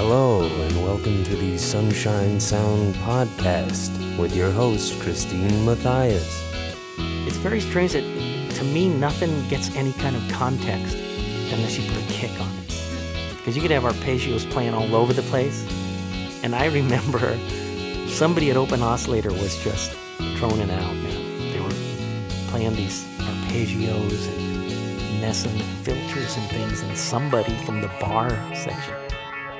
Hello, and welcome to the Sunshine Sound Podcast with your host, Christine Matthias. It's very strange that to me nothing gets any kind of context unless you put a kick on it. Because you could have arpeggios playing all over the place. And I remember somebody at Open Oscillator was just droning out, man. They were playing these arpeggios and messing with filters and things, and somebody from the bar section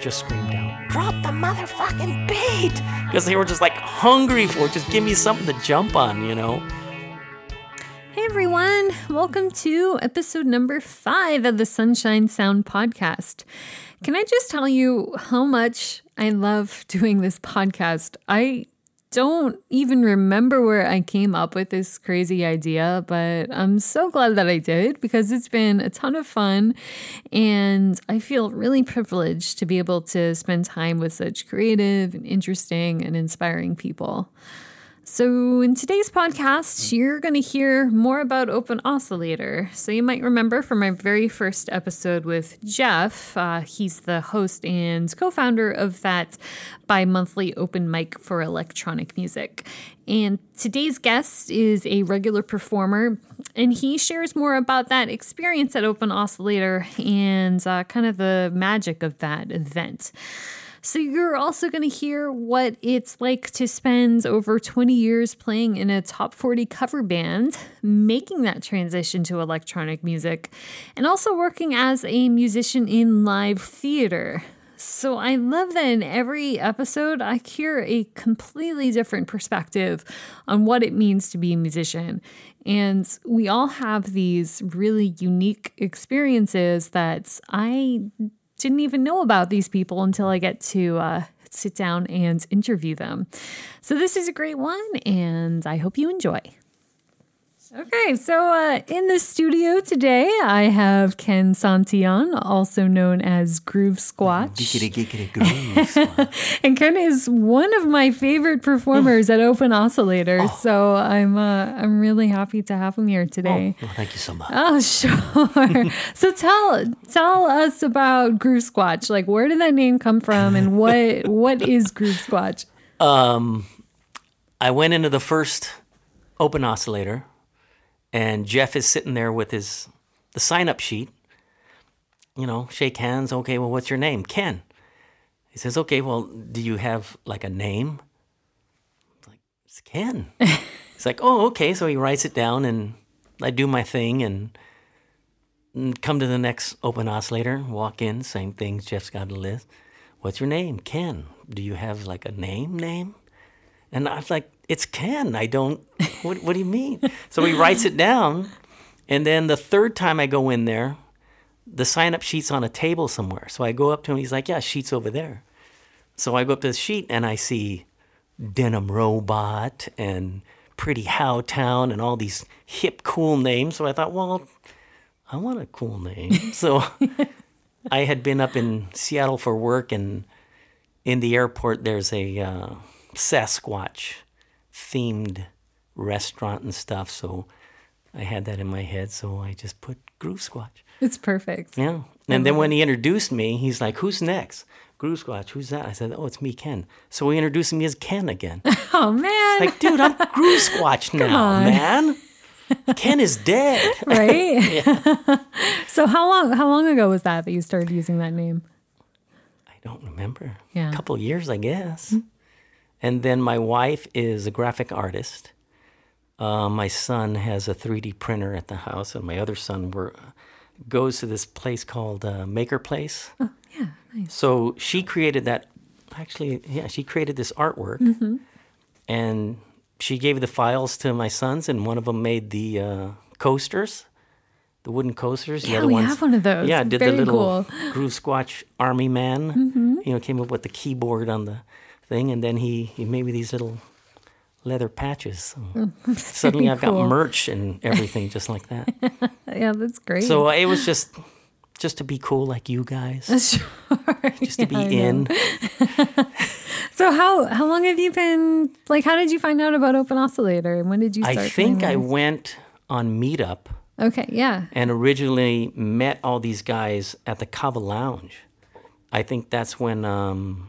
just screamed out, Drop the motherfucking beat! Because they were just like hungry for it. Just give me something to jump on, you know? Hey everyone, welcome to episode number five of the Sunshine Sound Podcast. Can I just tell you how much I love doing this podcast? I don't even remember where I came up with this crazy idea, but I'm so glad that I did because it's been a ton of fun. And I feel really privileged to be able to spend time with such creative and interesting and inspiring people. So, in today's podcast, you're going to hear more about Open Oscillator. So, you might remember from my very first episode with Jeff, uh, he's the host and co founder of that bi monthly open mic for electronic music. And today's guest is a regular performer, and he shares more about that experience at Open Oscillator and uh, kind of the magic of that event. So, you're also going to hear what it's like to spend over 20 years playing in a top 40 cover band, making that transition to electronic music, and also working as a musician in live theater. So, I love that in every episode, I hear a completely different perspective on what it means to be a musician. And we all have these really unique experiences that I didn't even know about these people until I get to uh, sit down and interview them. So, this is a great one, and I hope you enjoy. Okay, so uh, in the studio today, I have Ken Santillan, also known as Groove Squatch. Giggity, giggity, groove. and Ken is one of my favorite performers at Open Oscillator, Oh. so I'm uh, I'm really happy to have him here today. Well, thank you so much. Oh, sure. so tell tell us about Groove Squatch. Like, where did that name come from, and what what is Groove Squatch? Um, I went into the first open oscillator, and Jeff is sitting there with his the sign up sheet. You know, shake hands. Okay, well, what's your name? Ken. He says, okay, well, do you have like a name? It's like, it's Ken. He's like, oh, okay. So he writes it down, and I do my thing, and, and come to the next open oscillator, walk in, same things. Jeff's got a list. What's your name? Ken. Do you have like a name? Name? And I was like, it's Ken. I don't, what, what do you mean? so he writes it down. And then the third time I go in there, the sign up sheet's on a table somewhere. So I go up to him. He's like, yeah, sheet's over there. So I go up to the sheet and I see Denim Robot and Pretty How Town and all these hip, cool names. So I thought, well, I want a cool name. so I had been up in Seattle for work, and in the airport, there's a uh, Sasquatch themed restaurant and stuff. So I had that in my head. So I just put Groove Squatch. It's perfect. Yeah. And then when he introduced me, he's like, Who's next? Groove Squatch, who's that? I said, Oh, it's me, Ken. So he introduced me as Ken again. Oh man, like, dude, I'm Groove Squatch now, man. Ken is dead. right? so how long how long ago was that that you started using that name? I don't remember. Yeah. A couple years, I guess. Mm-hmm. And then my wife is a graphic artist. Uh, my son has a 3D printer at the house, and my other son wor- goes to this place called uh, Maker Place. Oh, Yeah, nice. So she created that. Actually, yeah, she created this artwork, Mm-hmm. and she gave the files to my sons, and one of them made the uh, coasters, the wooden coasters. The Yeah, we ones, have one of those. Yeah, did Very the little cool. Mm-hmm. groove squatch army man. You know, came up with the keyboard on the thing, and then he he made me these little leather patches. Suddenly, I've got merch and everything just like that. Yeah, that's great. so uh, it was just just to be cool like you guys, sure. just to be in. So how how long have you been like? How did you find out about Open Oscillator, and when did you I think I went on Meetup? Okay, yeah. and originally met all these guys at the Kava Lounge. I think that's when um,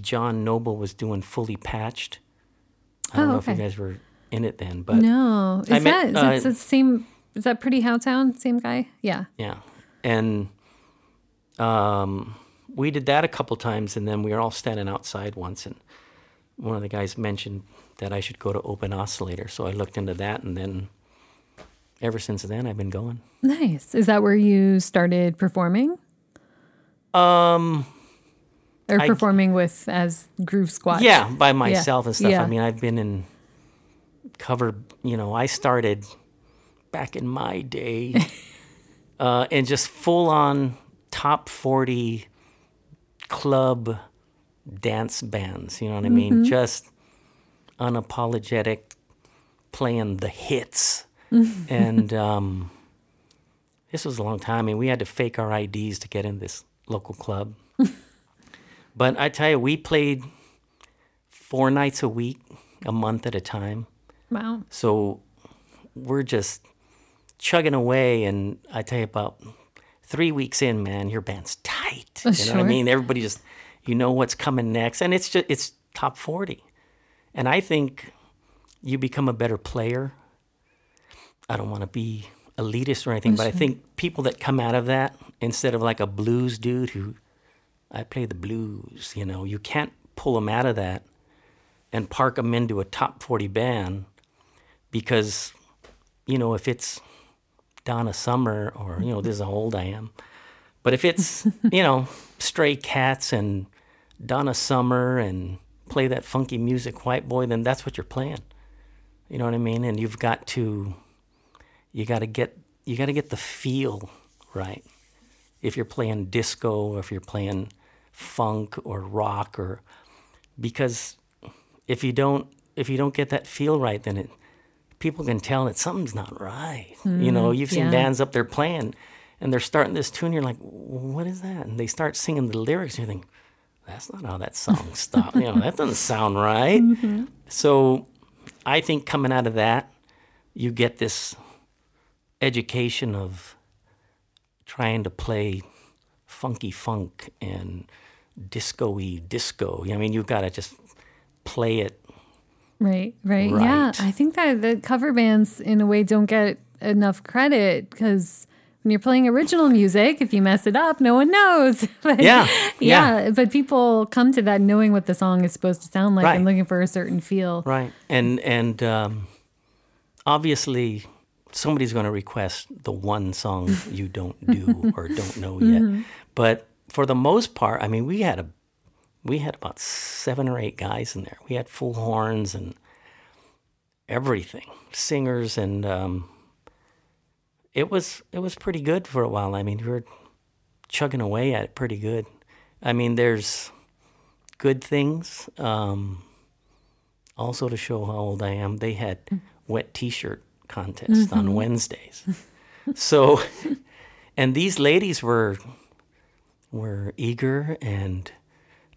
John Noble was doing Fully Patched. I don't Oh, know if you guys were in it then, but No, is I that met, is that uh, the same? Is that Pretty Howtown? Same guy? Yeah. yeah. And um, we did that a couple times, and then we were all standing outside once, and one of the guys mentioned that I should go to Open Oscillator. So I looked into that, and then ever since then, I've been going. Nice. Is that where you started performing? Um, Or I- performing with as Groove Squatch? Yeah, by myself and stuff. Yeah. I mean, I've been in cover. You know, I started back in my day, uh, and just full on top forty club dance bands. You know what I mean? Just unapologetic, playing the hits, and um, this was a long time. I mean, we had to fake our IDs to get in this local club. But I tell you, we played four nights a week, a month at a time. Wow. So we're just chugging away. And I tell you, about three weeks in, man, your band's tight. You know what I mean? Everybody just, you know what's coming next. And it's just, it's top 40. And I think you become a better player. I don't want to be elitist or anything, oh, but I think people that come out of that, instead of like a blues dude who, I play the blues, you know, you can't pull them out of that and park them into a top 40 band because, you know, if it's Donna Summer or, you know, this is how old I am, but if it's, you know, Stray Cats and Donna Summer and play that funky music, White Boy, then that's what you're playing. You know what I mean? And you've got to, you got to get, you got to get the feel right. If you're playing disco, or if you're playing funk or rock, or because if you don't, if you don't get that feel right, then it, people can tell that something's not right. you know, mm, you've seen yeah. bands up there playing, and they're starting this tune. You're like, what is that? And they start singing the lyrics, and you think, that's not how that song stopped. you know, that doesn't sound right. Mm-hmm. So, I think coming out of that, you get this education of trying to play funky funk and disco-y disco. I mean, you've got to just play it. Right, right, Yeah, I think that the cover bands, in a way, don't get enough credit because when you're playing original music, if you mess it up, no one knows. But- Yeah, yeah. But people come to that knowing what the song is supposed to sound like and looking for a certain feel. Right. And and um, obviously somebody's going to request the one song you don't do or don't know yet. But for the most part, I mean, we had a we had about seven or eight guys in there. We had full horns and everything, singers, and um, it was it was pretty good for a while. I mean, we were chugging away at it pretty good. I mean, there's good things. Um, also, to show how old I am, they had wet T-shirt contest on Wednesdays. so, and these ladies were were eager, and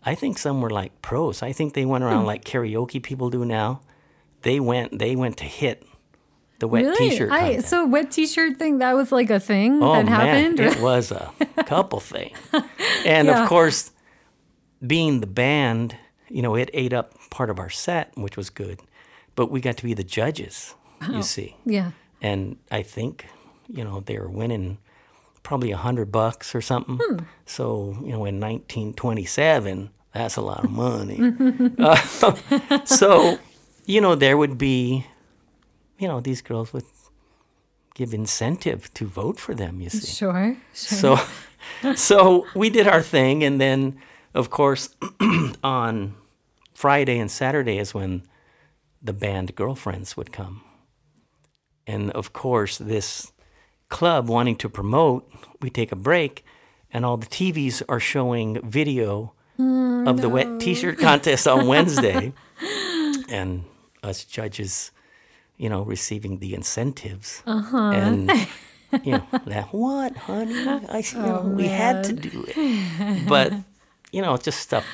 I think some were like pros. I think they went around hmm. like karaoke people do now. They went they went to hit the wet Really? T-shirt I, so wet T-shirt thing that was like a thing Oh that man, happened. it was a couple thing, and Yeah. of course, being the band, you know, it ate up part of our set, which was good, but we got to be the judges. You see, yeah. and I think, you know, they were winning probably a hundred bucks or something. Hmm. So you know, in 1927, that's a lot of money. Uh, so, you know, there would be, you know, these girls would give incentive to vote for them. You see, Sure. Sure. so, so we did our thing, and then, of course, on Friday and Saturday is when the band girlfriends would come, and of course, this club wanting to promote, we take a break, and all the TVs are showing video of the wet T-shirt contest on Wednesday, and us judges, you know, receiving the incentives, and you know, that what, honey? I, you know, we had to do it, but you know, just stuff.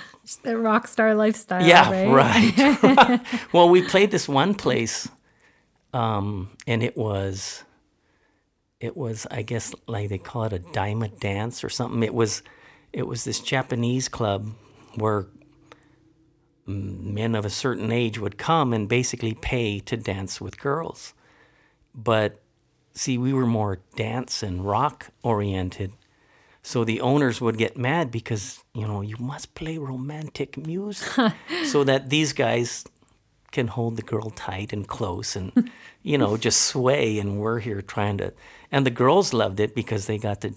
the rock star lifestyle. Yeah, right. right. well, we played this one place, um, and it was, it was, I guess, like they call it a diamond dance or something. It was, it was this Japanese club where men of a certain age would come and basically pay to dance with girls. But see, we were more dance and rock oriented. So the owners would get mad because, you know, you must play romantic music so that these guys can hold the girl tight and close and, you know, just sway. And we're here trying to. And the girls loved it because they got to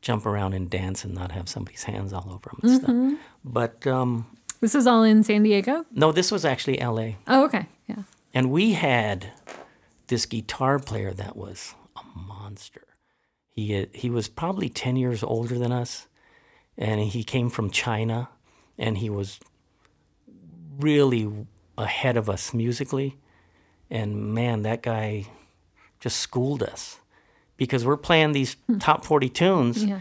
jump around and dance and not have somebody's hands all over them and stuff. But um, This was all in San Diego? no, this was actually LA. Oh, okay. Yeah. And we had this guitar player that was a monster. He had, he was probably 10 years older than us and he came from China and he was really ahead of us musically. And man, that guy just schooled us because we're playing these hmm. top 40 tunes. Yeah.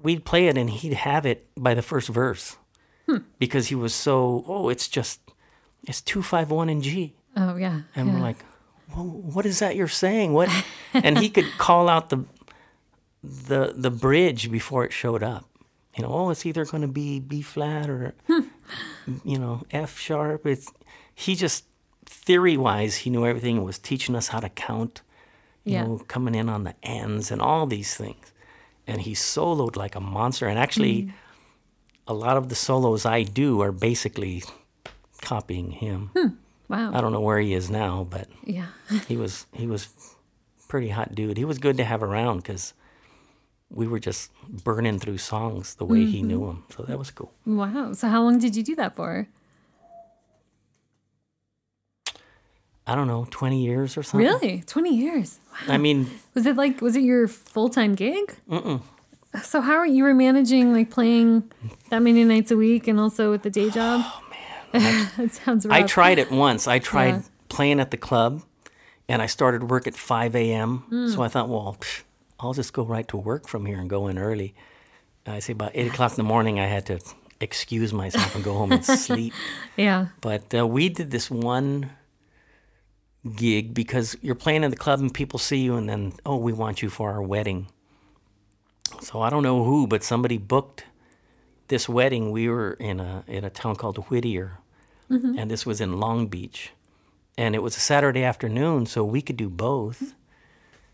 We'd play it and he'd have it by the first verse hmm. because he was so, oh, it's just, it's 251 in G. Oh, yeah. And yeah. we're like, well, what is that you're saying? What? and he could call out the the the bridge before it showed up. You know, oh, it's either going to be B flat or hmm. You know F sharp. It's he just theory wise he knew everything and was teaching us how to count. You Yeah. know, coming in on the ends and all these things. And he soloed like a monster. And actually, mm-hmm. a lot of the solos I do are basically copying him. Hmm. wow. I don't know where he is now, but Yeah. he was he was pretty hot dude. He was good to have around because we were just burning through songs the way he knew them. So that was cool. Wow. So, how long did you do that for? I don't know, twenty years or something. Really? 20 years. Wow. I mean, Was it like, was it your full time gig? Mm-mm. So, how are you were managing like playing that many nights a week and also with the day job? Oh, man. that sounds rough. I tried it once. I tried Yeah. playing at the club, and I started work at five a.m. Hmm. So I thought, well, psh, I'll just go right to work from here and go in early. I say about eight o'clock in the morning, I had to excuse myself and go home and sleep. Yeah. But uh, we did this one gig because you're playing in the club and people see you and then, oh, we want you for our wedding. So I don't know who, but somebody booked this wedding. We were in a in a town called Whittier, and this was in Long Beach, and it was a Saturday afternoon, so we could do both.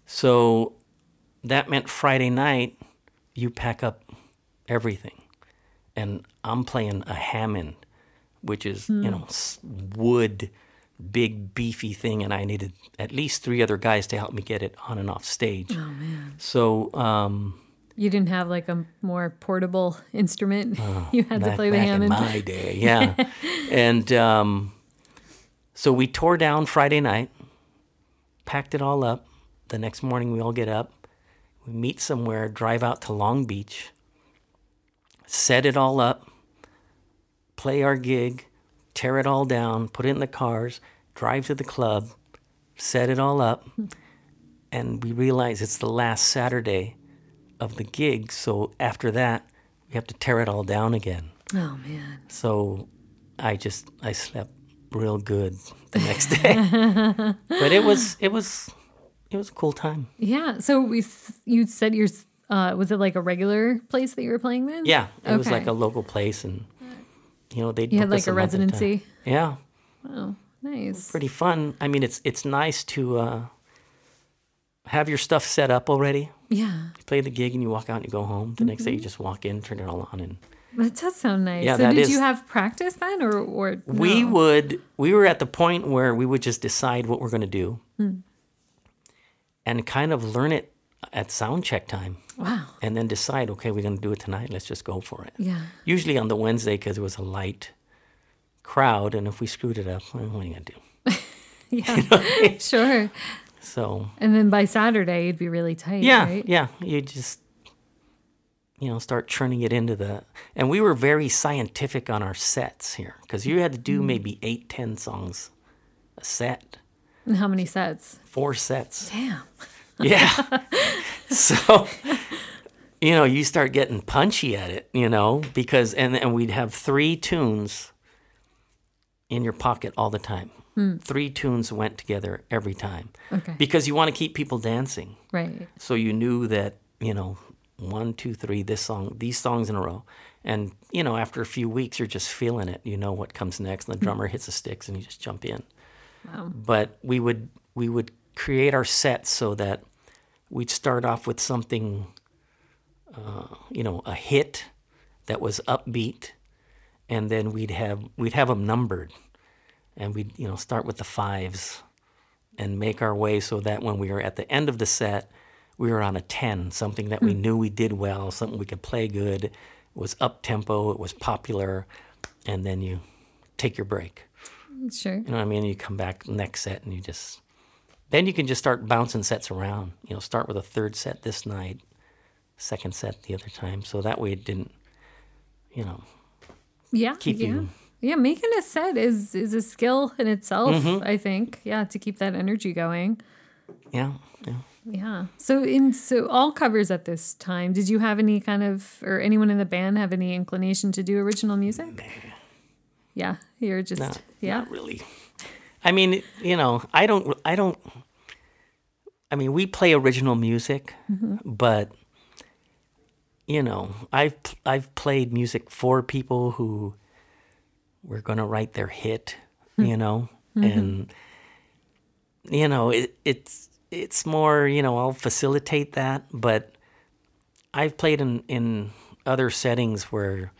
So that meant Friday night, you pack up everything, and I'm playing a Hammond, which is you know wood, big beefy thing, and I needed at least three other guys to help me get it on and off stage. Oh man! So. Um, You didn't have like a more portable instrument. you had to play the back Hammond. in my day, yeah. and um, so we tore down Friday night, packed it all up. The next morning, we all get up, we meet somewhere, drive out to Long Beach, set it all up, play our gig, tear it all down, put it in the cars, drive to the club, set it all up, and we realize it's the last Saturday of the gig. So after that, we have to tear it all down again. oh man. So I just I slept real good the next day. but it was it was it was a cool time. Yeah. So we you said your s- uh was it like a regular place that you were playing then? Yeah, it was like a local place, and you know they You had like a residency. Yeah, Oh, nice. pretty fun. I mean, it's it's nice to uh, have your stuff set up already. Yeah. You play the gig and you walk out and you go home. The next day you just walk in, turn it all on, and That does sound nice. Yeah, so did you have practice then or or we would we were at the point where we would just decide what we're going to do and kind of learn it at sound check time Wow. and then decide okay we're going to do it tonight let's just go for it Yeah. usually on the wednesday because it was a light crowd and if we screwed it up well, what are you going to do Yeah. sure. so And then by Saturday you'd be really tight, yeah right? yeah you just you know start churning it into the and we were very scientific on our sets here because you had to do mm. maybe eight ten songs a set how many sets? four sets Damn. Yeah. so, you know, you start getting punchy at it, you know, because, and, and we'd have three tunes in your pocket all the time. Hmm. Three tunes went together every time Okay. because you want to keep people dancing. right. So you knew that, you know, one, two, three, this song, these songs in a row. And, you know, after a few weeks, you're just feeling it. You know what comes next. And the hmm. drummer hits the sticks and you just jump in. But we would, we would create our sets so that we'd start off with something, uh, you know, a hit that was upbeat. And then we'd have, we'd have them numbered. And we'd, you know, start with the fives and make our way so that when we were at the end of the set, we were on a 10, something that we knew we did well, something we could play good, was up tempo, it was popular, and then you take your break. Sure. You know what I mean? You come back next set and you just, then you can just start bouncing sets around. You know, start with a third set this night, second set the other time. So that way it didn't, you know, Yeah. keep yeah. you- Yeah, making a set is is a skill in itself, Mm-hmm. I think. Yeah, to keep that energy going. yeah, yeah. Yeah. So in so all covers at this time. Did you have any kind of or anyone in the band have any inclination to do original music? Yeah, you're just No, yeah. Not really. I mean, you know, I don't, I don't, I mean, we play original music, mm-hmm. but, you know, I've, I've played music for people who were going to write their hit, hmm. you know, mm-hmm. and, you know, it, it's, it's more, you know, I'll facilitate that, but I've played in, in other settings where,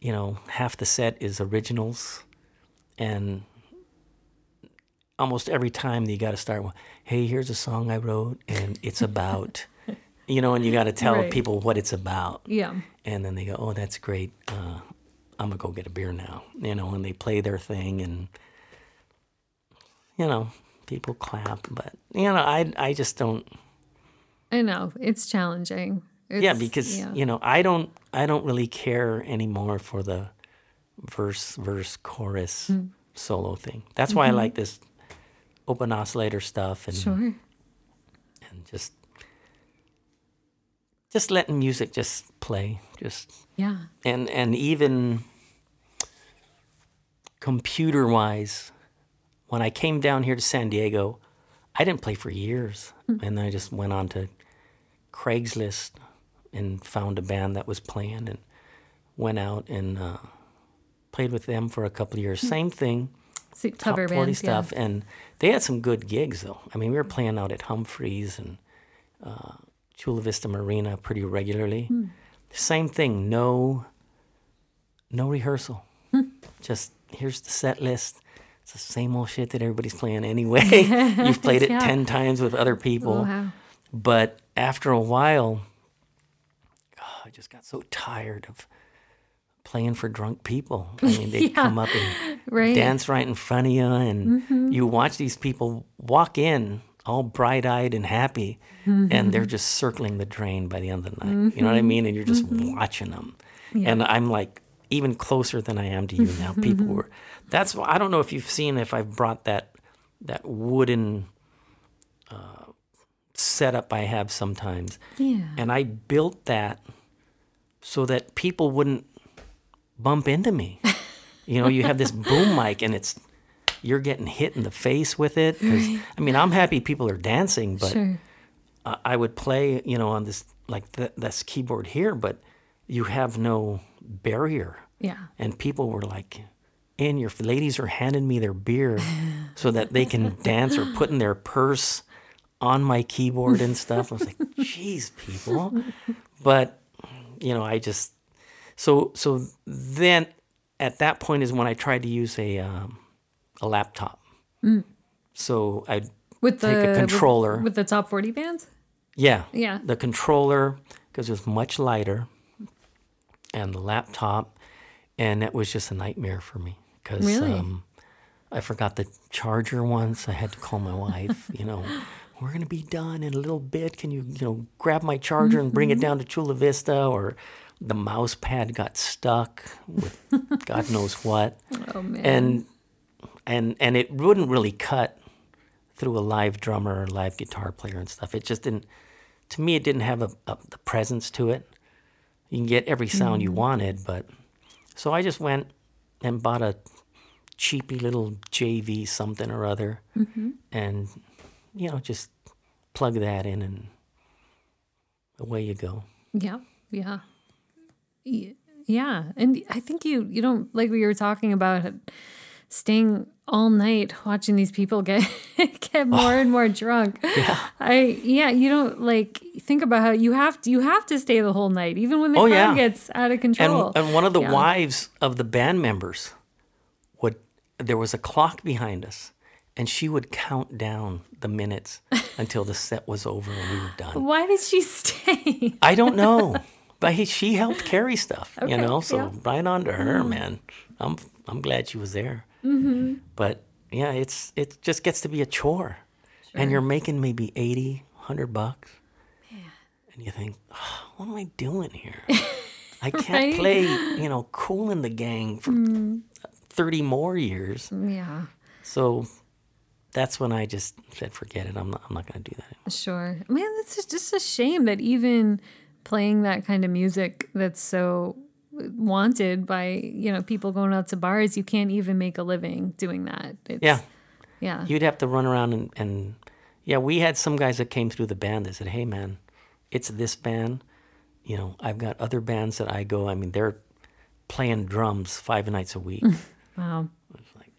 you know, half the set is originals, and almost every time you got to start with, "Hey, here's a song I wrote, and it's about," you know, and you got to tell Right. people what it's about, Yeah. and then they go, "Oh, that's great. Uh, I'm gonna go get a beer now," you know, and they play their thing, and you know, people clap, but you know, I I just don't. I know. It's challenging. It's, yeah, because yeah. you know, I don't I don't really care anymore for the verse verse chorus Hmm. solo thing. That's why I like this open oscillator stuff and Sure. and just just letting music just play, just Yeah. and and even computer wise, when I came down here to San Diego, I didn't play for years, and I just went on to Craigslist and found a band that was playing and went out and uh, played with them for a couple of years. Same thing, See, top forty band stuff, and they had some good gigs though. I mean, we were playing out at Humphreys and uh, Chula Vista Marina pretty regularly. Hmm. Same thing, no, no rehearsal. Hmm. Just here's the set list. It's the same old shit that everybody's playing anyway. You've played it Yeah. ten times with other people. Oh, wow. But after a while, just got so tired of playing for drunk people. I mean, they Yeah. come up and Right. dance right in front of you, and mm-hmm. you watch these people walk in all bright eyed and happy, and mm-hmm. they're just circling the drain by the end of the night. You know what I mm-hmm. mean? And you're just watching them. And I'm like, even closer than I am to you now. People were. That's why I don't know if you've seen if I've brought that that wooden uh, setup I have sometimes, Yeah. and I built that so that people wouldn't bump into me. you know, you have this boom mic, and it's you're getting hit in the face with it. I mean, I'm happy people are dancing, but Sure. I I would play, you know, on this like th- this keyboard here, but you have no barrier. Yeah. And people were like, "And your ladies are handing me their beer so that they can dance or putting their purse on my keyboard and stuff." I was like, "Jeez, people!" But you know, I just so so then at that point is when I tried to use a um, a laptop. So I With the Take a controller. with, the top 40 bands? Yeah. Yeah. The controller, because it was much lighter, and the laptop, and it was just a nightmare for me. Because Really? um, I forgot the charger once. I had to call my wife, you know, we're going to be done in a little bit. Can you, you know, grab my charger and bring it mm-hmm. down to Chula Vista? Or the mouse pad got stuck with God knows what Oh, and and and it wouldn't really cut through a live drummer or live guitar player and stuff. It just didn't. To me, it didn't have a, a the presence to it. You can get every sound you mm. wanted, but so I just went and bought a cheapy little JV something or other, mm-hmm. and you know just plug that in and away you go. Yeah, yeah, yeah. And I think you you don't like we were talking about staying all night watching these people get get more and more drunk. Yeah. I yeah, you don't like think about how you have to you have to stay the whole night even when the Oh, crowd yeah. gets out of control. And, and one of the Yeah. wives of the band members would there was a clock behind us and she would count down the minutes until the set was over and we were done. Why did she stay? I don't know. But he, she helped carry stuff, you know. So yeah. right on to her, man. I'm I'm glad she was there. Mm-hmm. But yeah, it's it just gets to be a chore, and you're making maybe 80, 100 bucks, and you think, oh, what am I doing here? I can't Right? Mm. play, you know, Kool and the Gang for thirty more years. yeah. So that's when I just said, forget it. I'm not. I'm not going to do that. Anymore. Sure. Man, that's just- just a shame that even playing that kind of music that's so wanted by, you know, people going out to bars, you can't even make a living doing that. It's, Yeah. Yeah. You'd have to run around and, and yeah, we had some guys that came through the band that said, "Hey, man, it's this band. You know, I've got other bands that I go. I mean, they're playing drums five nights a week. wow. It's like,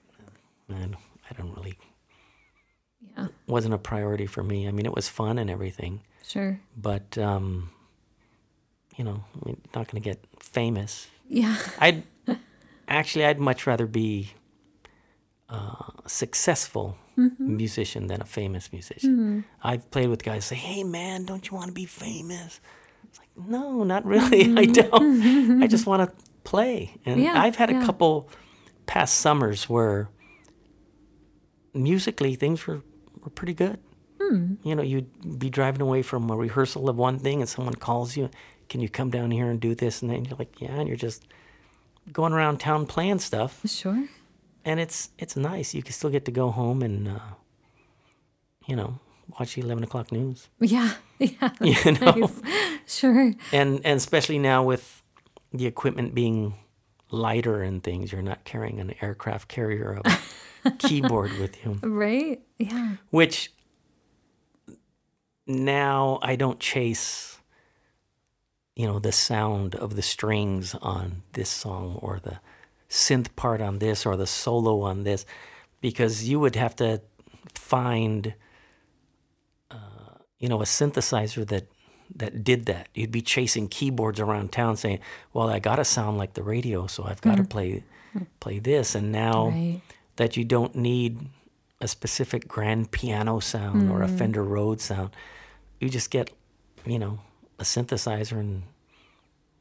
man, I don't really Yeah. wasn't a priority for me. I mean, it was fun and everything, Sure. but um, you know, I mean, not going to get famous. Yeah. I'd actually, I'd much rather be uh, a successful mm-hmm. musician than a famous musician. Mm-hmm. I've played with guys say, "Hey, man, don't you want to be famous?" It's like, no, not really. I mm-hmm. don't. I just want to play. And Yeah, I've had a couple past summers where musically things were were pretty good. You know, you'd be driving away from a rehearsal of one thing, and someone calls you, "Can you come down here and do this?" And then you're like, "Yeah," and you're just going around town playing stuff, Sure. and it's it's nice. You can still get to go home and uh, you know watch the eleven o'clock news. Yeah. Yeah. You know, Nice. Sure. and and especially now with the equipment being lighter and things, you're not carrying an aircraft carrier of keyboard with you. Right? Yeah. which now I don't chase, you know, the sound of the strings on this song or the synth part on this or the solo on this, because you would have to find, uh, you know, a synthesizer that that did that. You'd be chasing keyboards around town saying, "Well, I got to sound like the radio, so I've got to mm-hmm. play play this." And now Right. that you don't need a specific grand piano sound or a mm-hmm. Fender Rhodes sound. You just get, you know, a synthesizer and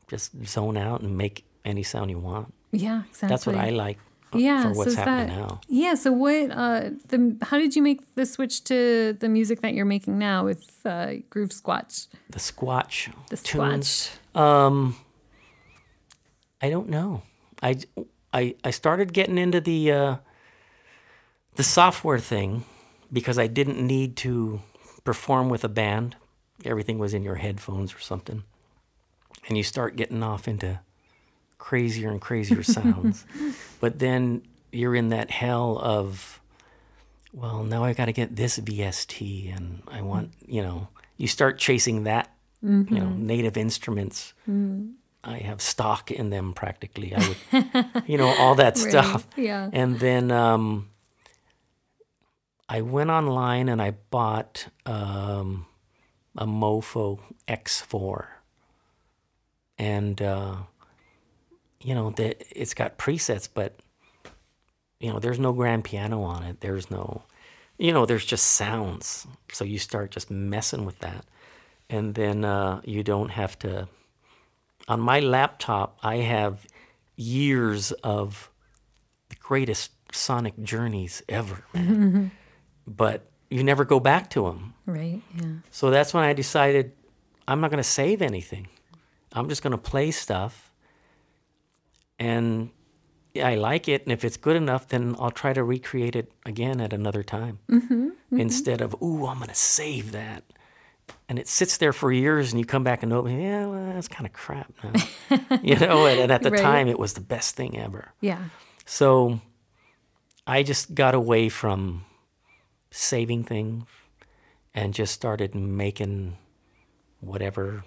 just zone out and make any sound you want. Yeah, exactly. That's what I like yeah, for what's so happening that, now. Yeah, so what uh the how did you make the switch to the music that you're making now with uh Groove Squatch? The Squatch The. Squatch. Um, I don't know. I, I, I started getting into the uh, the software thing because I didn't need to perform with a band. Everything was in your headphones or something, and you start getting off into crazier and crazier sounds. but then you're in that hell of, well, now I got to get this VST, and I want, you know, you start chasing that, you know, native instruments. I have stock in them practically. I would, you know, all that Right, stuff. yeah. And then um, I went online and I bought um, a Mopho X4. And, uh, you know, that it's got presets, but, you know, there's no grand piano on it. There's no, you know, there's just sounds. So you start just messing with that. And then uh, you don't have to. On my laptop, I have years of the greatest sonic journeys ever, man. but you never go back to them. Right. Yeah. So that's when I decided I'm not going to save anything. I'm just going to play stuff. And I like it. And if it's good enough, then I'll try to recreate it again at another time. Instead of, ooh, I'm going to save that. And it sits there for years and you come back and know, yeah, well, that's kind of crap now. you know, and, and at the Right. time, it was the best thing ever. Yeah. So I just got away from saving things and just started making whatever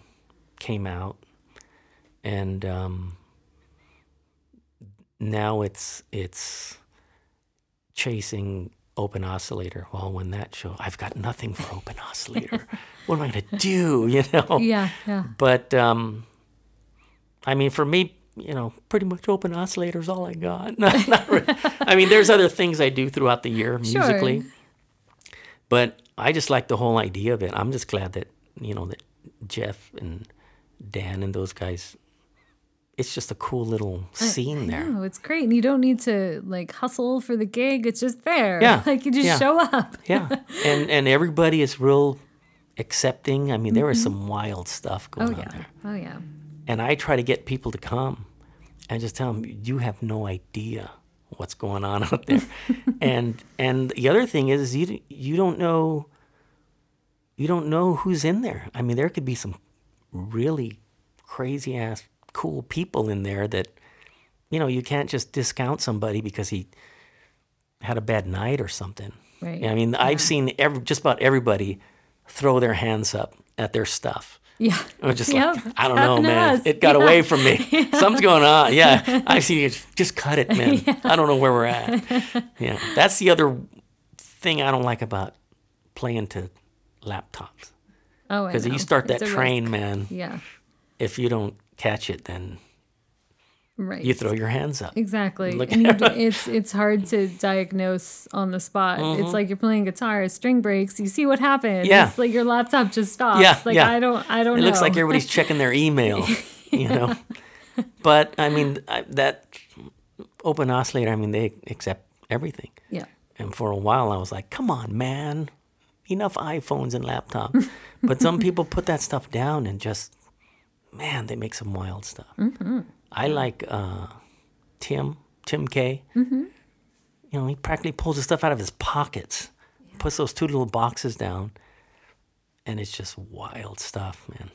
came out, and um, now it's it's chasing open oscillator. Well, when that show, I've got nothing for open oscillator. what am I going to do? You know. Yeah, yeah. But um, I mean, for me, you know, pretty much open oscillator is all I got. Not, not really. I mean, there's other things I do throughout the year musically, but I just like the whole idea of it. I'm just glad that you know that Jeff and Dan and those guys. It's just a cool little scene there. No, it's great. And you don't need to like hustle for the gig. It's just there. Yeah, Like you just yeah. show up. Yeah, and and everybody is real accepting. I mean, there was mm-hmm. some wild stuff Oh going on yeah. there. Oh yeah. and I try to get people to come and just tell them you have no idea what's going on out there. and and the other thing is you you don't know you don't know who's in there. I mean, there could be some really crazy ass cool people in there that you know you can't just discount somebody because he had a bad night or something. Right. I mean, I've seen every, just about everybody throw their hands up at their stuff. Yeah. I was just like, I don't know, man. us. It got Yeah. away from me. Something's going on. Yeah. I see it. Just cut it, man. I don't know where we're at. Yeah. That's the other thing I don't like about playing to laptops. Oh, I Because you start that It's train, risk. man. Yeah. If you don't catch it, then Right. you throw your hands up. Exactly. And you it's it's hard to diagnose on the spot. It's like you're playing guitar, a string breaks, you see what happens. Mm-hmm. Yeah. It's like your laptop just stops. Yeah, Like yeah. I don't I don't It know. looks like everybody's checking their email, you know. But I mean, I, that open oscillator. I mean, they accept everything. Yeah. And for a while, I was like, come on, man. Enough iPhones and laptops. but some people put that stuff down and just, man, they make some wild stuff. Mm-hmm. I like uh, Tim, Tim K. Mm-hmm. You know, he practically pulls the stuff out of his pockets, puts those two little boxes down, and it's just wild stuff, man.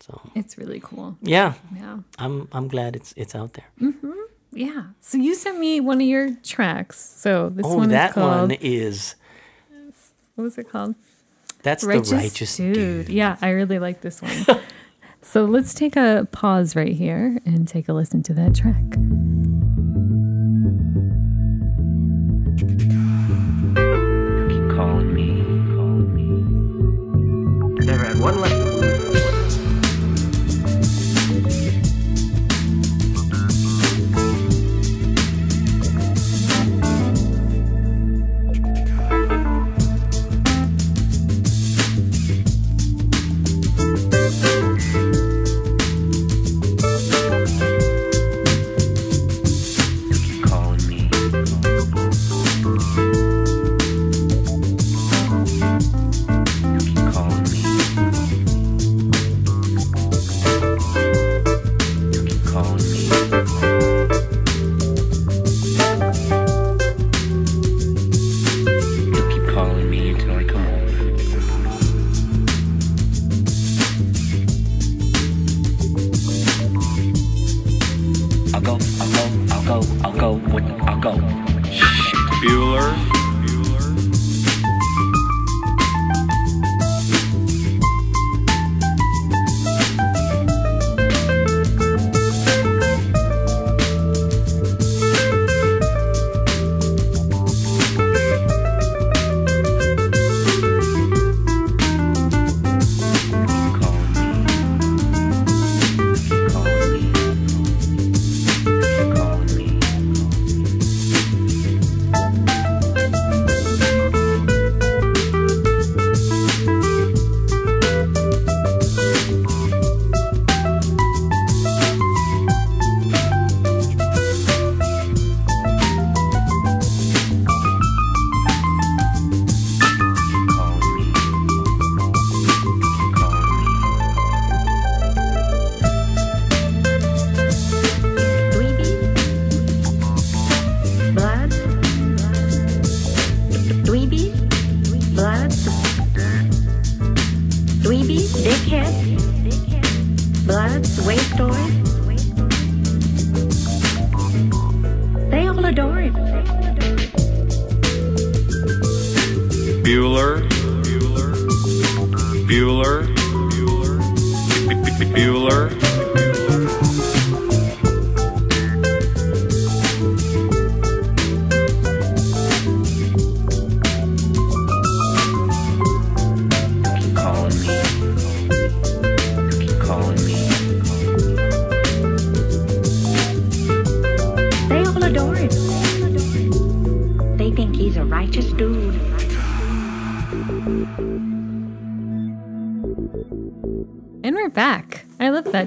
So, It's really cool. yeah, Yeah. I'm, I'm glad it's, it's out there. Mm-hmm. Yeah. So you sent me one of your tracks. So this Oh, one that is called one is, what was it called? that's the righteous dude. Yeah, I really like this one. so let's take a pause right here and take a listen to that track. keep calling me, calling me. Never had one lesson.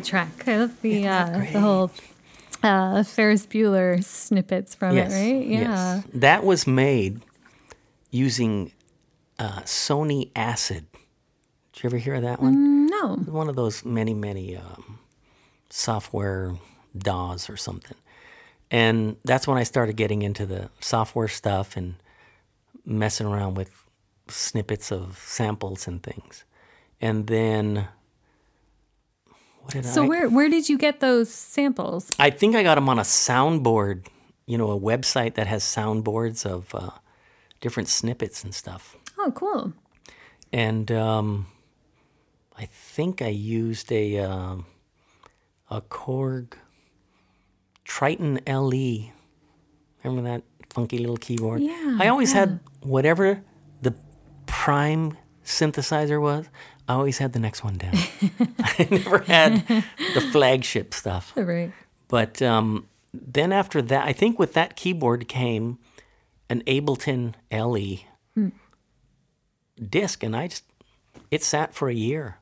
Track. I love the uh, the whole uh, Ferris Bueller snippets from Yes. it, right? Yeah. Yes. That was made using uh, Sony Acid. Did you ever hear of that one? No. One of those many, many um, software DAWs or something. And that's when I started getting into the software stuff and messing around with snippets of samples and things. And then, So I? where where did you get those samples? I think I got them on a soundboard, you know, a website that has soundboards of uh, different snippets and stuff. Oh, cool. And um, I think I used a um a Korg Triton LE. Remember that funky little keyboard? Yeah, I always yeah. had whatever the prime synthesizer was. I always had the next one down. I never had the flagship stuff. Right. But um, then after that, I think with that keyboard came an Ableton LE disc, and I just it sat for a year.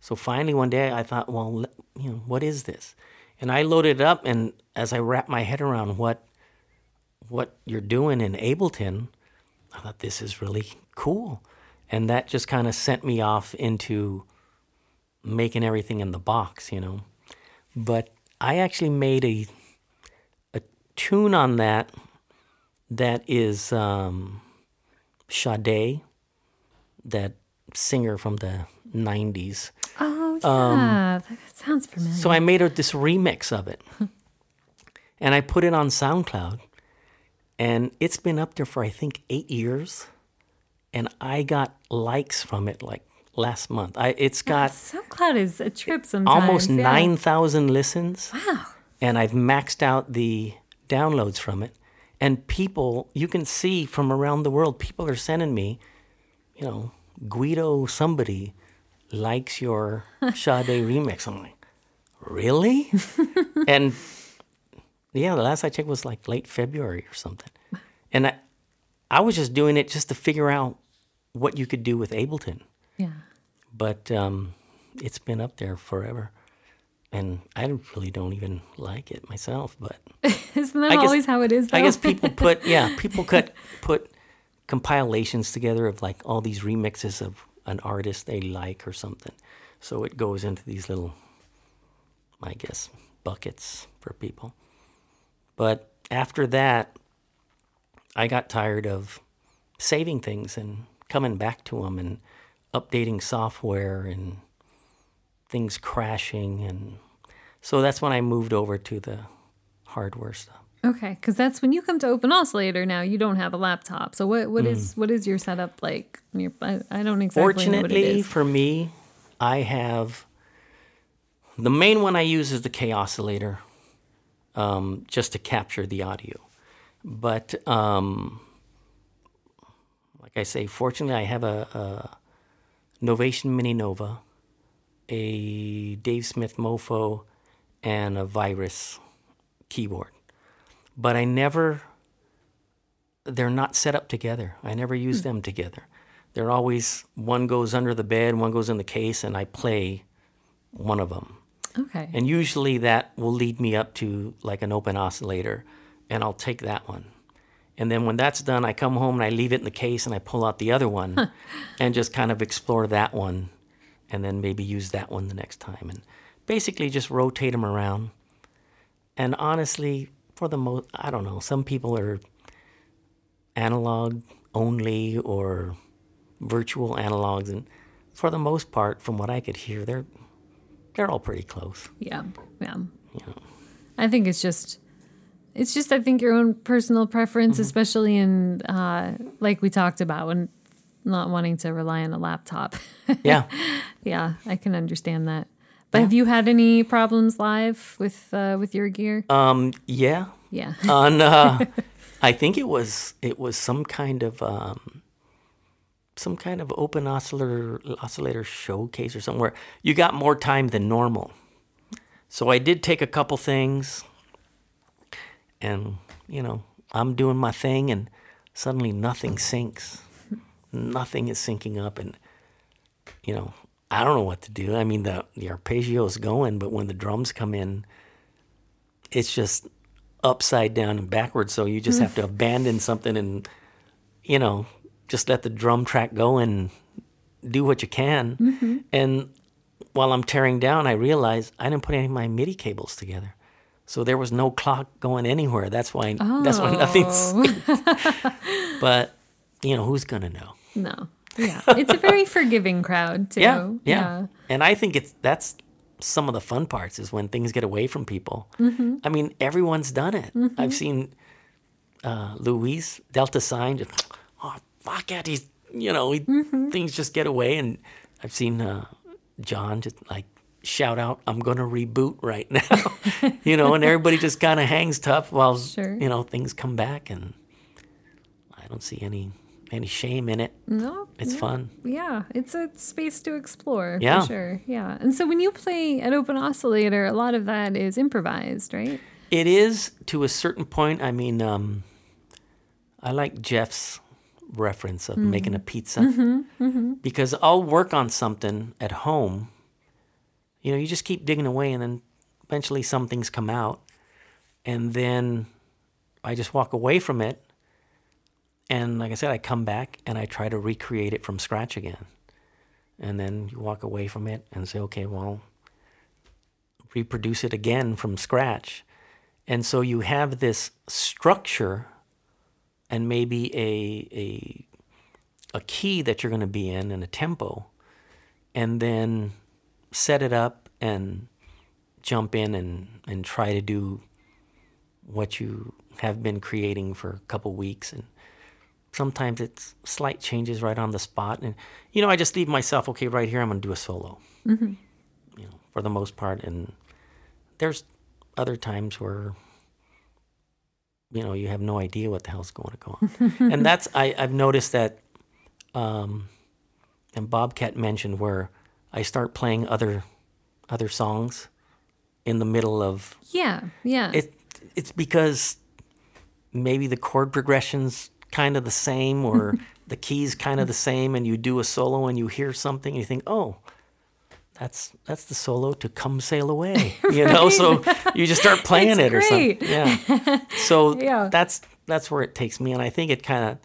So finally, one day, I thought, well, you know, what is this? And I loaded it up, and as I wrapped my head around what what you're doing in Ableton, I thought this is really cool, and that just kind of sent me off into making everything in the box, you know. But I actually made a a tune on that that is um, Sade, that singer from the '90s. Oh yeah, that, that sounds familiar. So I made a, this remix of it, and I put it on SoundCloud, and it's been up there for I think eight years, and I got likes from it like last month. I it's got SoundCloud is a trip sometimes. almost yeah. nine thousand listens. Wow. and I've maxed out the downloads from it. And people, you can see from around the world, people are sending me, you know, Guido somebody likes your Sade remix. I'm like, really? and yeah, the last I checked was like late February or something. And I, I was just doing it just to figure out what you could do with Ableton. Yeah. But um, it's been up there forever. And I really don't even like it myself, but Isn't that I guess- always how it is? Though? I guess people put yeah, people cut put compilations together of like all these remixes of an artist they like or something. So it goes into these little I guess buckets for people. But after that I got tired of saving things and coming back to them and updating software and things crashing and so that's when I moved over to the hardware stuff. Okay, because that's when you come to Open Oscillator. Now you don't have a laptop. So what what is what is your setup like? Your, I, I don't exactly know what it Fortunately for me, I have the main one I use is the K oscillator, um, just to capture the audio. But um, like I say, fortunately, I have a, a Novation Mini Nova, a Dave Smith Mopho, and a Virus keyboard. But I never they're not set up together. I never use hmm. them together. They're always one goes under the bed, one goes in the case, and I play one of them. Okay. And usually that will lead me up to like an open oscillator, and I'll take that one. And then when that's done, I come home and I leave it in the case and I pull out the other one and just kind of explore that one and then maybe use that one the next time. And basically just rotate them around. And honestly, for the most, I don't know, some people are analog only or virtual analogs. And for the most part, from what I could hear, they're, they're all pretty close. Yeah, yeah. I think it's just, it's just I think your own personal preference, Mm-hmm. especially in uh, like we talked about when not wanting to rely on a laptop. Yeah. yeah, I can understand that. But have you had any problems live with uh, with your gear? Um, yeah. yeah. On, uh, I think it was it was some kind of um, some kind of open oscillator oscillator showcase or somewhere. You got more time than normal, so I did take a couple things, and you know I'm doing my thing, and suddenly nothing sinks nothing is syncing up, and you know I don't know what to do. I mean the the arpeggio is going, but when the drums come in, it's just upside down and backwards. So you just have to mm. abandon something and, you know, just let the drum track go and do what you can. Mm-hmm. And while I'm tearing down, I realize I didn't put any of my MIDI cables together. So there was no clock going anywhere. That's why that's why nothing's. but you know who's gonna know? no. Yeah. It's a very forgiving crowd too. Yeah, yeah, And I think it's that's some of the fun parts is when things get away from people. I mean, everyone's done it. I've seen uh, Luis Delta Sign just, oh fuck it, he's you know he, things just get away, and I've seen uh, John just like shout out, "I'm gonna reboot right now," you know, and everybody just kind of hangs tough while Sure. you know things come back, and I don't see any any shame in it. No. It's yeah. fun. Yeah, it's a space to explore Yeah. for sure. Yeah. And so when you play at Open Oscillator, a lot of that is improvised, right? It is to a certain point. I mean, um, I like Jeff's reference of mm. making a pizza mm-hmm, mm-hmm. because I'll work on something at home. You know, you just keep digging away, and then eventually some things come out, and then I just walk away from it. And like I said, I come back and I try to recreate it from scratch again. And then you walk away from it and say, okay, well, reproduce it again from scratch. And so you have this structure and maybe a a a key that you're going to be in and a tempo and then set it up and jump in and and try to do what you have been creating for a couple weeks. And sometimes it's slight changes right on the spot. And you know I just leave myself okay right here I'm going to do a solo. You know, for the most part. And there's other times where you know you have no idea what the hell's going to go on. And that's I, i've noticed that um, and bobcat mentioned where i start playing other other songs in the middle of Yeah. Yeah. it it's because maybe the chord progression's kind of the same or the keys kind of the same and you do a solo and you hear something and you think oh that's that's the solo to come sail away you know so you just start playing it or something yeah so Yeah. that's that's where it takes me and i think it kind of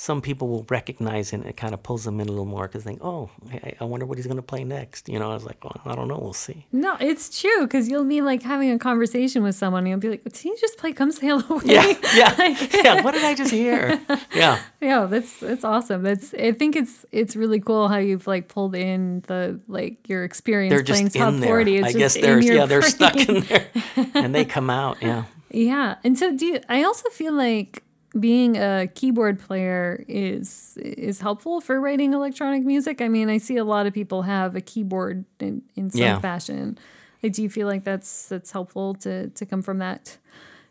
some people will recognize it and it kind of pulls them in a little more because they think oh I, I wonder what he's going to play next you know i was like well i don't know we'll see no, it's true because you'll be like having a conversation with someone and you'll be like, did he just play Come Sail Away? yeah yeah yeah what did i just hear yeah Yeah, that's that's awesome. That's I think it's it's really cool how you've like pulled in the like your experience they're playing just top in there. forty. It's I just guess in they're yeah they're stuck in there, and they come out. Yeah, Yeah, and so do you, I also feel like being a keyboard player is is helpful for writing electronic music. I mean, I see a lot of people have a keyboard in, in some Yeah. fashion. Like, do you feel like that's that's helpful to to come from that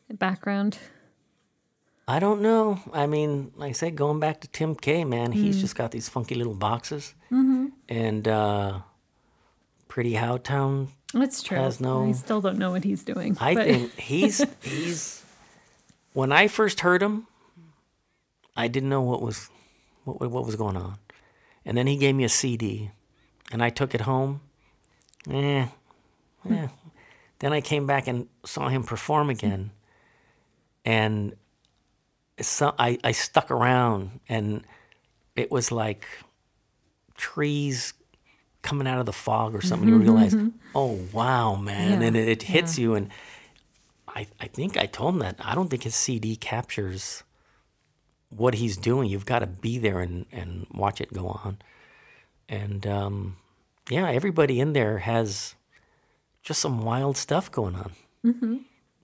background? I don't know. I mean, like I said, going back to Tim K, man, Mm. he's just got these funky little boxes, Mm-hmm. and uh, Pretty Howtown. That's true. Has no- I still don't know what he's doing. I but- think he's he's. When I first heard him, I didn't know what was what what was going on, and then he gave me a CD, and I took it home. Eh, eh. Then I came back and saw him perform again, and so I, I stuck around, and it was like trees coming out of the fog or something. You realize, oh wow, man, Yeah, and it, it hits you. And I I think I told him that I don't think his CD captures what he's doing. You've got to be there and and watch it go on. And um, yeah, everybody in there has just some wild stuff going on.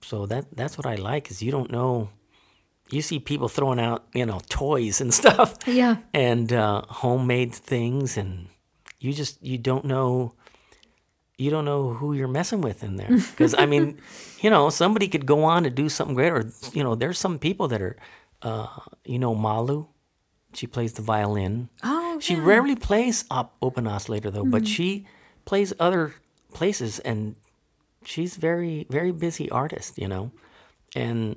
So that that's what I like is you don't know. You see people throwing out you know toys and stuff Yeah. and uh, homemade things, and you just you don't know you don't know who you're messing with in there. Because I mean, you know, somebody could go on to do something great, or you know, there's some people that are, uh, you know, Malu. She plays the violin. Oh, She yeah. rarely plays op- open oscillator though, but Mm-hmm. she plays other places, and she's very very busy artist, you know, and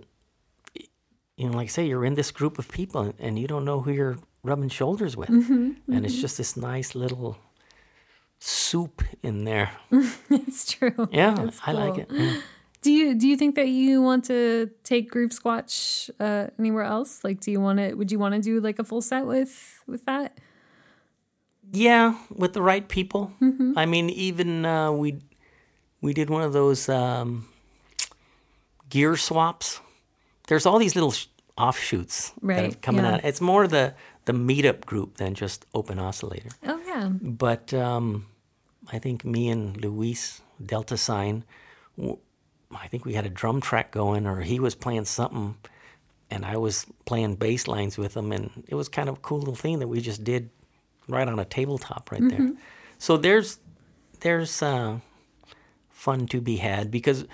you know, like I say, you're in this group of people, and, and you don't know who you're rubbing shoulders with, Mm-hmm, and it's just this nice little soup in there. it's true. Yeah, That's I like it. yeah. Do you do you think that you want to take Groove Squatch uh, anywhere else? Like, do you want to? Would you want to do like a full set with with that? Yeah, with the right people. I mean, even uh, we we did one of those um, gear swaps. There's all these little sh- offshoots that Right, have coming yeah. out. It's more the the meetup group than just open oscillator. Oh yeah, But um, I think me and Luis Delta Sign, I think we had a drum track going, or he was playing something, and I was playing bass lines with him, and it was kind of a cool little thing that we just did right on a tabletop right there. So there's there's uh, fun to be had because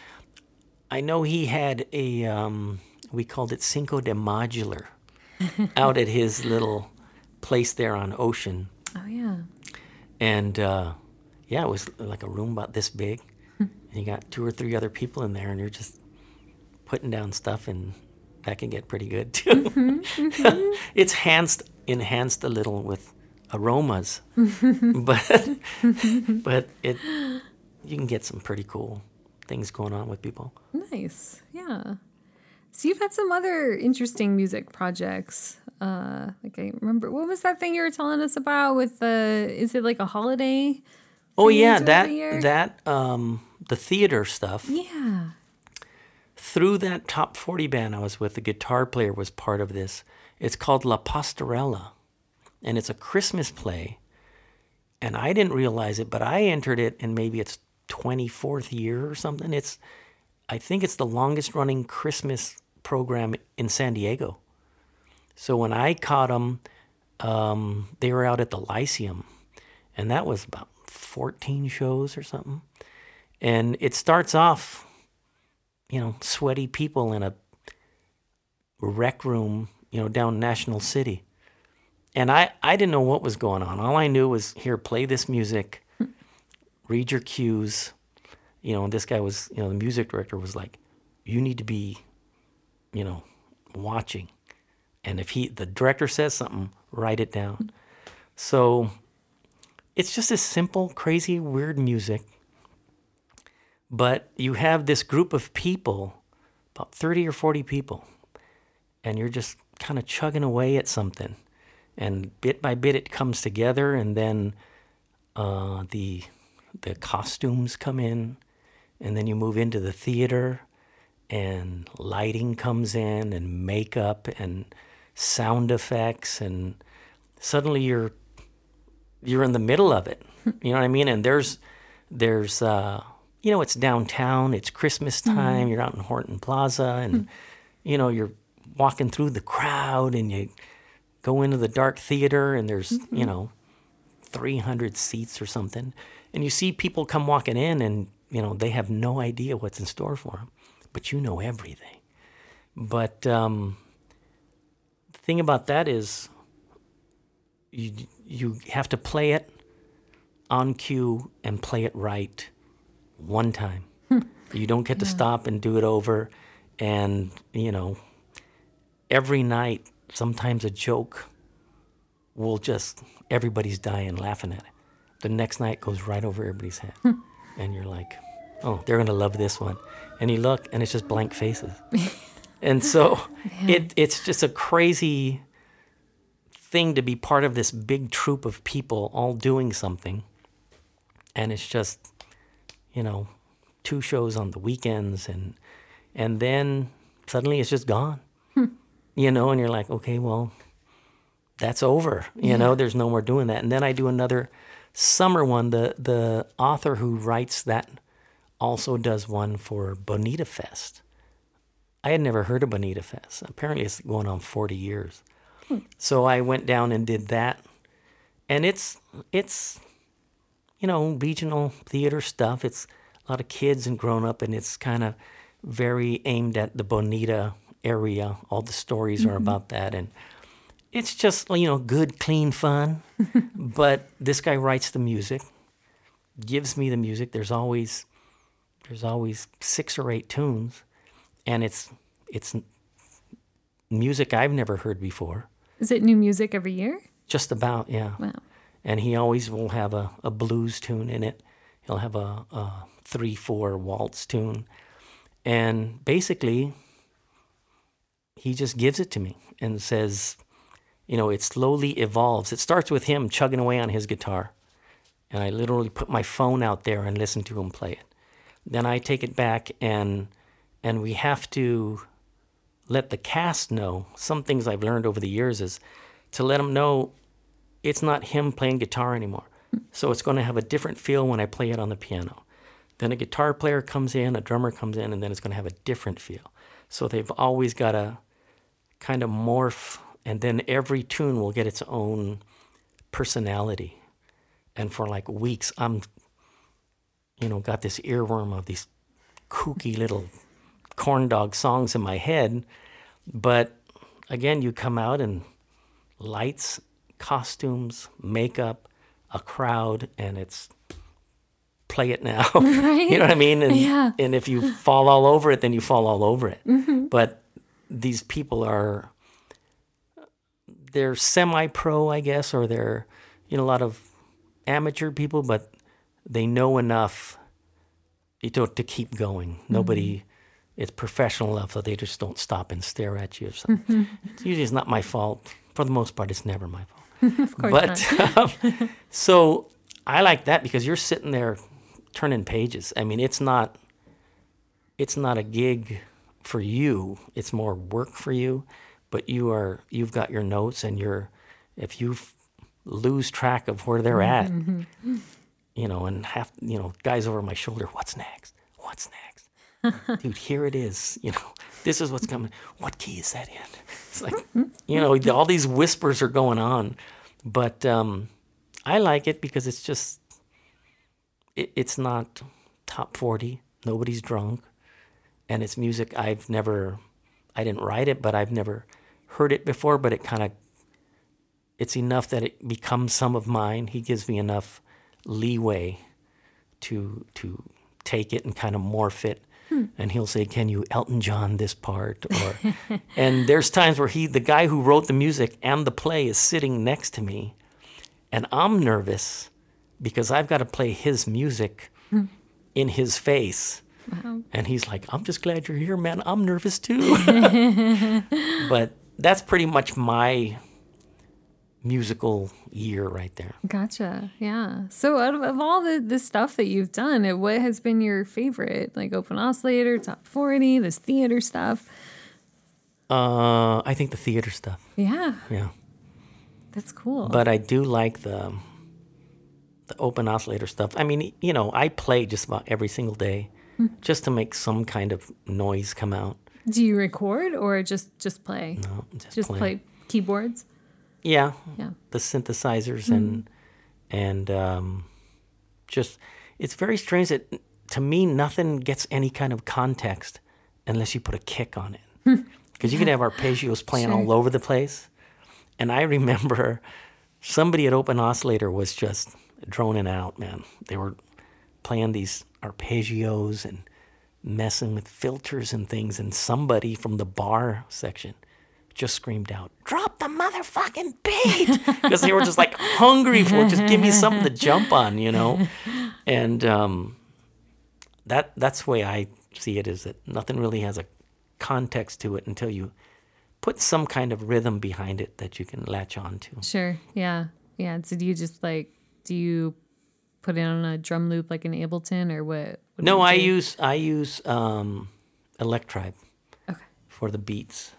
I know he had a um, we called it Cinco de Modular out at his little place there on Ocean. Oh yeah. And uh, yeah, it was uh, like a room about this big. Hmm. and you got two or three other people in there, and you're just putting down stuff, and that can get pretty good too. Mm-hmm, mm-hmm. it's enhanced, enhanced a little with aromas, but but it you can get some pretty cool things going on with people. Nice. Yeah. So you've had some other interesting music projects. Uh, like I remember, what was that thing you were telling us about with the? Is it like a holiday? Oh yeah, that that um, the theater stuff. Yeah. through that top 40 band I was with, the guitar player was part of this. It's called La Pastorela, and it's a Christmas play. And I didn't realize it, but I entered it in maybe its 24th year or something. It's, I think it's the longest running Christmas program in San Diego. So when I caught them, um, they were out at the Lyceum, and that was about 14 shows or something. And it starts off you know, sweaty people in a rec room, you know, down National City. And I, I didn't know what was going on. All I knew was here, play this music, read your cues. You know, and this guy was, you know, the music director was like, you need to be, you know, watching. And if he, the director says something, write it down. So it's just this simple, crazy, weird music but you have this group of people, about 30 or 40 people, and you're just kind of chugging away at something. And bit by bit it comes together, and then uh, the, the costumes come in, and then you move into the theater, and lighting comes in, and makeup, and sound effects, and suddenly you're you're in the middle of it. You know what I mean? And there's there's uh, you know it's downtown. It's Christmas time. You're out in Horton Plaza, and you know you're walking through the crowd, and you go into the dark theater, and there's you know 300 seats or something, and you see people come walking in, and you know they have no idea what's in store for them, but you know everything. But um, thing about that is you you have to play it on cue and play it right one time. Hmm. you don't get to stop and do it over and you know every night sometimes a joke will just everybody's dying laughing at it. The next night goes right over everybody's head. Hmm. and you're like, "Oh, they're going to love this one." And you look and it's just blank faces. and so it it's just a crazy thing to be part of this big troop of people all doing something. And it's just, you know, two shows on the weekends and and then suddenly it's just gone. Hmm. You know, and you're like, okay, well, that's over. You know, there's no more doing that. And then I do another summer one. The the author who writes that also does one for Bonita Fest. I had never heard of Bonita Fest. Apparently, it's going on 40 years. Hmm. So I went down and did that, and it's it's you know, regional theater stuff. It's a lot of kids and grown up, and it's kind of very aimed at the Bonita area. All the stories are mm-hmm. about that, and it's just you know good, clean fun. but this guy writes the music, gives me the music. There's always there's always six or eight tunes, and it's it's music I've never heard before. Is it new music every year? Just about, yeah. Wow. And he always will have a, a blues tune in it. He'll have a, a three four waltz tune, and basically, he just gives it to me and says, you know, it slowly evolves. It starts with him chugging away on his guitar, and I literally put my phone out there and listen to him play it. Then I take it back and and we have to let the cast know some things I've learned over the years is to let them know it's not him playing guitar anymore. So it's going to have a different feel when I play it on the piano. Then a guitar player comes in, a drummer comes in, and then it's going to have a different feel. So they've always got to kind of morph, and then every tune will get its own personality. And for like weeks, I'm, you know, got this earworm of these kooky little corn dog songs in my head. But again, you come out and lights, costumes, makeup, a crowd, and it's play it now. you know what I mean? And, Yeah. and if you fall all over it, then you fall all over it. Mm-hmm. But these people are, they're semi pro, I guess, or they're, you know, a lot of amateur people, but they know enough you know, to keep going. Nobody mm-hmm. Is professional enough that they just don't stop and stare at you or something. Mm-hmm. It's usually it's not my fault. For the most part, it's never my fault. Of course but not. um, so I like that because you're sitting there turning pages. I mean, it's not it's not a gig for you. It's more work for you, but you are you've got your notes and you're if you lose track of where they're mm-hmm. at, mm-hmm. you know, and have you know guys over my shoulder. What's next? What's next? Dude, here it is. You know, this is what's coming. What key is that in? It's like, you know, all these whispers are going on, but um, I like it because it's just, it, it's not top forty. Nobody's drunk, and it's music I've never, I didn't write it, but I've never heard it before. But it kind of, it's enough that it becomes some of mine. He gives me enough leeway to to take it and kind of morph it. Hmm. And he'll say, "Can you Elton John this part?" Or, and there's times where he, the guy who wrote the music and the play, is sitting next to me, and I'm nervous because I've got to play his music hmm. in his face. And he's like, "I'm just glad you're here, man. I'm nervous too." but that's pretty much my musical year right there. Gotcha. Yeah. So out of, of all the, the stuff that you've done, what has been your favorite? Like Open Oscillator, Top 40, this theater stuff? Uh, I think the theater stuff. Yeah. Yeah. That's cool. but I do like the the open oscillator stuff. I mean, you know, I play just about every single day, just to make some kind of noise come out. Do you record or just just play? No, just, just play. keyboards? Yeah, Yeah. the synthesizers and and um, just it's very strange that to me nothing gets any kind of context unless you put a kick on it. Because you can have arpeggios playing Sure. all over the place, and I remember somebody at Open Oscillator was just droning out. Man, they were playing these arpeggios and messing with filters and things, and somebody from the bar section just screamed out, "Drop the motherfucking beat!" Because they were just like hungry for it. Just give me something to jump on, you know. And um, that that's the way I see it. Is that nothing really has a context to it until you put some kind of rhythm behind it that you can latch on to. Sure. Yeah. Yeah. So do you just like, do you put it on a drum loop like an Ableton or what? what No, I use I use um, Electribe Okay. for the beats,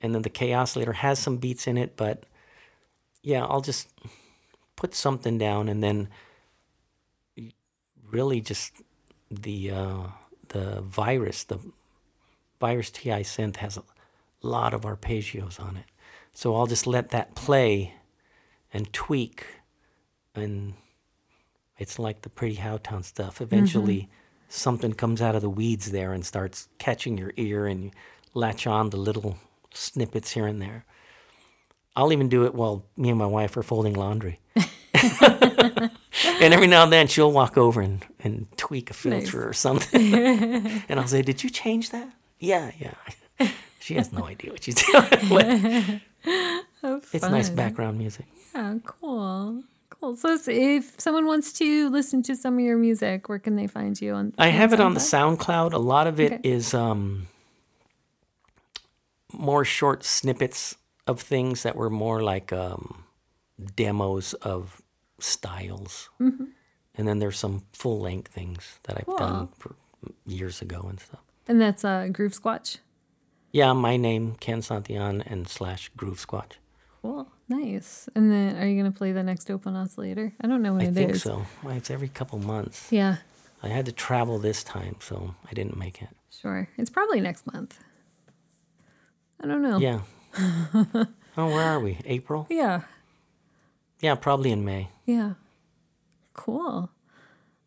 and then the K oscillator has some beats in it. But yeah, I'll just put something down, and then really just the uh, the virus, the virus TI synth has a lot of arpeggios on it. So I'll just let that play and tweak and It's like the Pretty Howtown stuff. Eventually, something comes out of the weeds there and starts catching your ear, and you latch on to little snippets here and there. I'll even do it while me and my wife are folding laundry. and every now and then she'll walk over and, and tweak a filter or something. and I'll say, Did you change that? Yeah, yeah. She has no idea what she's doing. But it's nice background music. Yeah, cool. Cool. So if someone wants to listen to some of your music, where can they find you on? I have it on the SoundCloud? SoundCloud. A lot of it Okay. is um, more short snippets of things that were more like um, demos of styles. Mm-hmm. And then there's some full length things that I've done for years ago and stuff. And that's uh, Groove Squatch. Yeah, my name, Ken Santillan, and slash Groove Squatch. Cool. Nice. And then are you going to play the next Open Oscillator? I don't know when I it is. I think so. Well, it's every couple months. Yeah, I had to travel this time, so I didn't make it. sure. It's probably next month. I don't know. Yeah. oh, where are we? April? Yeah. Yeah, probably in May. Yeah. Cool.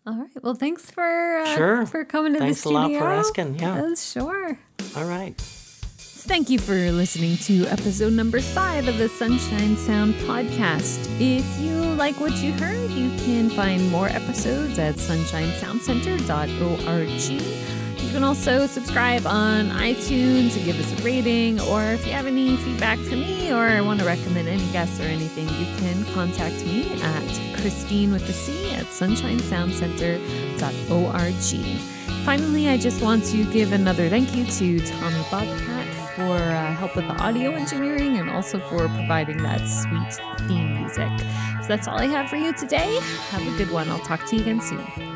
All right. Well, thanks for uh, Sure. for coming to this. Thanks the a lot for asking, yeah. Uh, sure. All right. Thank you for listening to episode number five of the Sunshine Sound podcast. If you like what you heard, you can find more episodes at sunshinesoundcenter.org. You can also subscribe on iTunes and give us a rating, or if you have any feedback for me or want to recommend any guests or anything, you can contact me at Christine with the C at sunshinesoundcenter.org. Finally, I just want to give another thank you to Tommy Bobcat for uh, help with the audio engineering and also for providing that sweet theme music. So that's all I have for you today. Have a good one. I'll talk to you again soon.